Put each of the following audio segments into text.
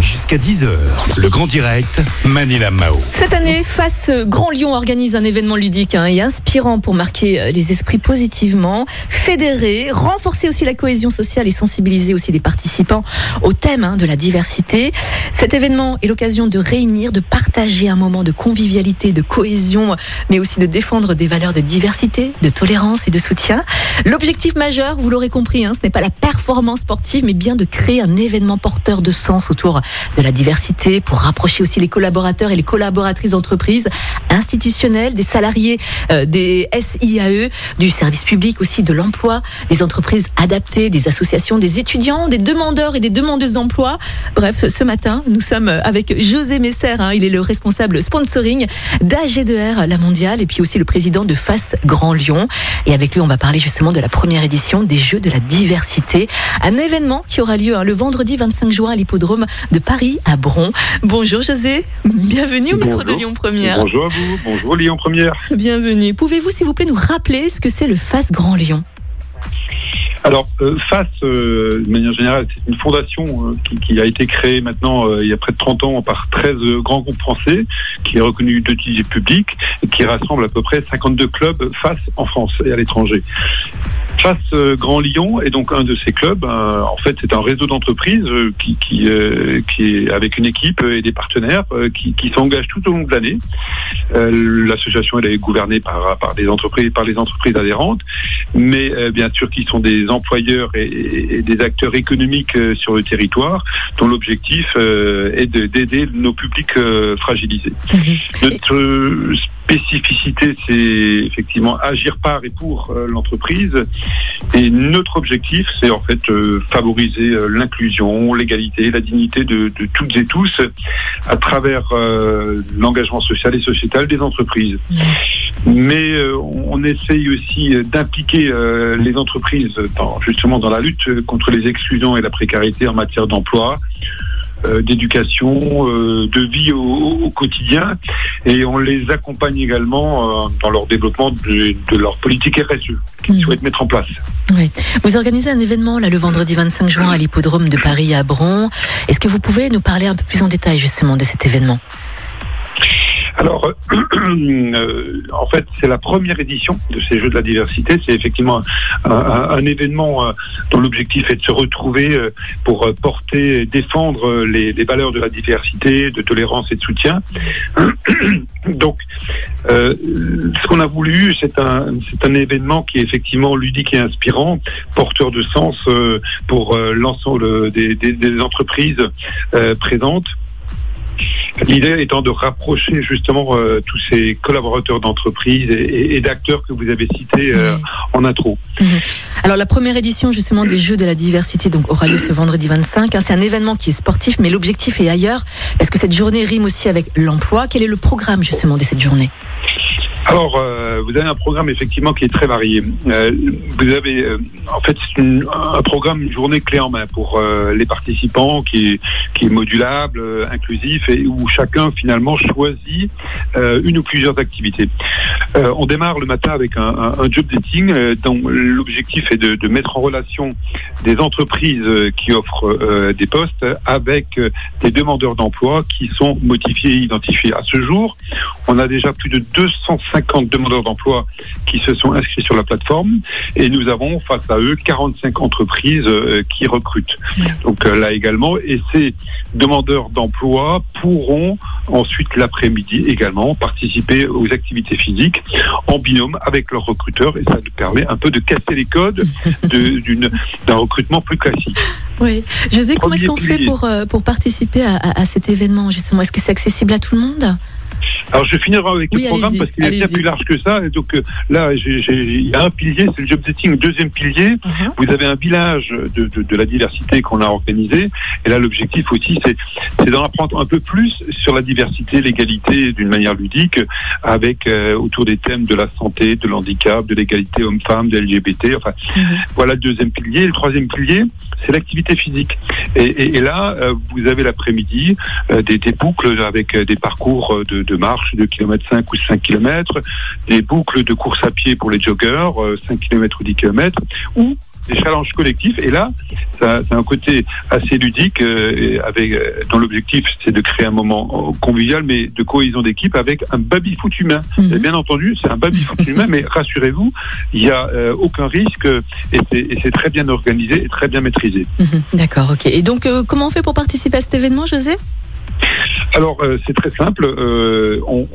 Jusqu'à 10h, le grand direct, Manila Mao. Cette année, Face Grand Lyon organise un événement ludique hein, et inspirant pour marquer euh, les esprits positivement, fédérer, renforcer aussi la cohésion sociale et sensibiliser aussi les participants au thème hein, de la diversité. Cet événement est l'occasion de réunir, de partager un moment de convivialité, de cohésion, mais aussi de défendre des valeurs de diversité, de tolérance et de soutien. L'objectif majeur, vous l'aurez compris, hein, ce n'est pas la performance sportive, mais bien de créer un événement porteur de sens autour de la diversité pour rapprocher aussi les collaborateurs et les collaboratrices d'entreprises institutionnelles, des salariés, euh, des SIAE, du service public aussi, de l'emploi, des entreprises adaptées, des associations, des étudiants, des demandeurs et des demandeuses d'emploi. Bref, ce matin, nous sommes avec José Messer, hein, il est le responsable sponsoring d'AG2R La Mondiale et puis aussi le président de Face Grand Lyon. Et avec lui, on va parler justement de la première édition des Jeux de la diversité, un événement qui aura lieu hein, le vendredi 25 juin à l'hippodrome de Paris à Bron. Bonjour José, bienvenue au micro de. Lyon Première. Bonjour à vous, bonjour Lyon Première. Bienvenue. Pouvez-vous s'il vous plaît nous rappeler ce que c'est le Face Grand Lyon? Alors, euh, FACE, euh, de manière générale, c'est une fondation euh, qui, qui a été créée maintenant il y a près de 30 ans par 13 euh, grands groupes français, qui est reconnue d'utilité publique et qui rassemble à peu près 52 clubs FACE en France et à l'étranger. FACE euh, Grand Lyon est donc un de ces clubs. Euh, en fait, c'est un réseau d'entreprises euh, qui, qui, qui est avec une équipe et des partenaires qui, qui s'engagent tout au long de l'année. L'association elle est gouvernée par, par des entreprises, par les entreprises adhérentes, mais bien sûr qui sont des employeurs et, des acteurs économiques sur le territoire, dont l'objectif est de- d'aider nos publics fragilisés. Notre euh, spécificité, c'est effectivement agir par et pour l'entreprise. Et notre objectif, c'est en fait euh, favoriser euh, l'inclusion, l'égalité, la dignité de, de toutes et tous à travers euh, l'engagement social et sociétal des entreprises. Mais euh, on essaye aussi d'impliquer euh, les entreprises dans, justement dans la lutte contre les exclusions et la précarité en matière d'emploi. Euh, d'éducation, euh, de vie au, au quotidien, et on les accompagne également euh, dans leur développement de, de leur politique RSE qu'ils Mhm. souhaitent mettre en place. Oui. Vous organisez un événement là le vendredi 25 juin à l'hippodrome de Paris à Bron. Est-ce que vous pouvez nous parler un peu plus en détail justement de cet événement? Alors, euh, en fait, c'est la première édition de ces Jeux de la diversité. C'est effectivement un, événement euh, dont l'objectif est de se retrouver euh, pour euh, porter et défendre les, valeurs de la diversité, de tolérance et de soutien. Donc, euh, ce qu'on a voulu, c'est un, événement qui est effectivement ludique et inspirant, porteur de sens pour l'ensemble des, entreprises présentes. L'idée étant de rapprocher justement euh, tous ces collaborateurs d'entreprise et, et- et d'acteurs que vous avez cités euh, en intro. Alors la première édition justement des Jeux de la diversité donc aura lieu ce vendredi 25. hein. C'est un événement qui est sportif, mais l'objectif est ailleurs parce que cette journée rime aussi avec l'emploi? Quel est le programme justement de cette journée? Alors, euh, vous avez un programme effectivement qui est très varié. Euh, vous avez, euh, en fait, une- un programme, une journée clé en main pour euh, les participants qui est, modulable, inclusif et où chacun finalement choisit une ou plusieurs activités. On démarre le matin avec un, job dating dont l'objectif est de, mettre en relation des entreprises qui offrent des postes avec des demandeurs d'emploi qui sont motiviés et identifiés. À ce jour, on a déjà plus de 250 demandeurs d'emploi qui se sont inscrits sur la plateforme. Et nous avons face à eux 45 entreprises euh, qui recrutent. Donc euh, là également, et ces demandeurs d'emploi pourront ensuite l'après-midi également participer aux activités physiques en binôme avec leurs recruteurs. Et ça nous permet un peu de casser les codes d'un recrutement plus classique. Oui. José, comment est-ce qu'on fait pour, euh, pour participer à, à- à cet événement justement. Est-ce que c'est accessible à tout le monde? Alors je finirai avec Oui, le programme parce qu'il est bien plus large que ça. Et donc euh, là, il y a un pilier, c'est le job setting. Le deuxième pilier, Mhm. vous avez un village de, de- de la diversité qu'on a organisé. Et là, l'objectif aussi, c'est d'en apprendre un peu plus sur la diversité, l'égalité d'une manière ludique, avec euh, autour des thèmes de la santé, de l'handicap, de l'égalité homme-femme, de LGBT. Enfin, Mhm. voilà le deuxième pilier. Le troisième pilier, c'est l'activité physique. Et, et- et là, euh, vous avez l'après-midi euh, des, des boucles avec euh, des parcours de, de marche de km 5 ou 5 km, des boucles de course à pied pour les joggeurs, euh, 5 km ou 10 km, ou des challenges collectifs. Et là, ça, c'est un côté assez ludique, euh, avec, euh, dont l'objectif c'est de créer un moment convivial, mais de cohésion d'équipe avec un baby-foot humain. Mhm. Et bien entendu, c'est un baby-foot humain, mais rassurez-vous, il n'y a euh, aucun risque et c'est, et c'est très bien organisé et très bien maîtrisé. Mhm, D'accord, ok. Et donc, euh, comment on fait pour participer à cet événement, José? Alors, euh, c'est très simple. Euh, on,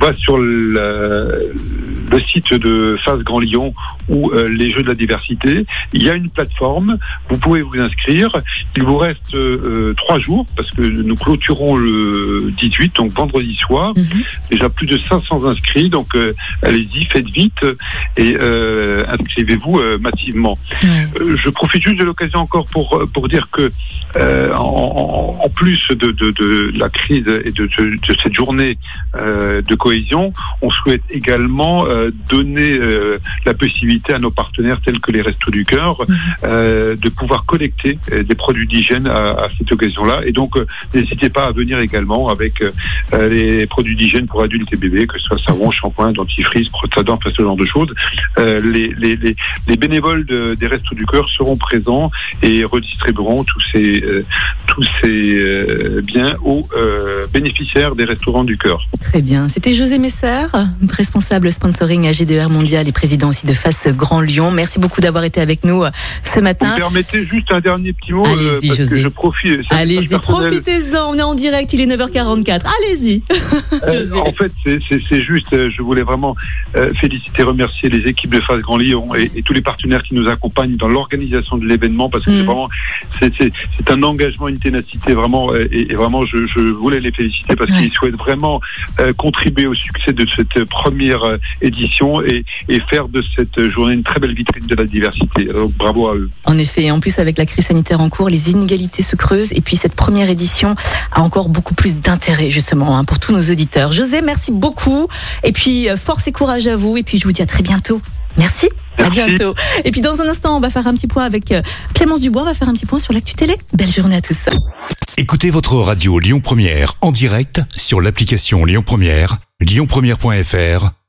va sur le, le site de Face Grand Lyon ou euh, les Jeux de la diversité. Il y a une plateforme. Vous pouvez vous inscrire. Il vous reste euh, trois jours parce que nous clôturons le 18, donc vendredi soir. Mhm. Déjà plus de 500 inscrits. Donc, euh, allez-y, faites vite et inscrivez-vous massivement. Je profite juste de l'occasion encore pour pour dire que en, plus de, de, de la crise et de, de, cette journée de cohésion, on souhaite également euh, donner euh, la possibilité à nos partenaires tels que les Restos du Cœur Mhm. euh, de pouvoir collecter euh, des produits d'hygiène à, à cette occasion-là. Et donc, n'hésitez pas à venir également avec les produits d'hygiène pour adultes et bébés, que ce soit savon, shampoing, dentifrice, enfin, ce genre de choses. Les, les, les, les bénévoles de- des Restos du Cœur seront présents et redistribueront tous ces, tous ces biens aux bénéficiaires des restaurants du cœur. Très bien. C'était José Messer, responsable sponsoring à GDR Mondial et président aussi de Face Grand Lyon. Merci beaucoup d'avoir été avec nous euh, ce Vous matin. permettez juste un dernier petit mot parce José. que je profite. Allez-y, profitez-en. On est en direct, il est 9h44. Allez-y. Euh, en fait, c'est- juste, euh, je voulais vraiment euh, féliciter, remercier les équipes de Face Grand Lyon et, et tous les partenaires qui nous accompagnent dans l'organisation de l'événement parce que Mm. c'est vraiment, c'est- un engagement, une ténacité vraiment, euh, et, et vraiment, je, je voulais les féliciter parce Ouais. qu'ils souhaitent vraiment euh, contribuer au succès de cette première euh, édition et, et faire de cette journée une très belle vitrine de la diversité. Donc bravo à eux. En effet, et en plus avec la crise sanitaire en cours, les inégalités se creusent et puis cette première édition a encore beaucoup plus d'intérêt justement hein, pour tous nos auditeurs. José, merci beaucoup et puis euh, force et courage à vous et puis je vous dis à très bientôt. Merci. À Merci. bientôt. Et puis dans un instant, on va faire un petit point avec euh, Clémence Dubois, on va faire un petit point sur l'actu télé. Belle journée à tous. Écoutez votre radio Lyon Première en direct sur l'application Lyon Première, lyonpremière.fr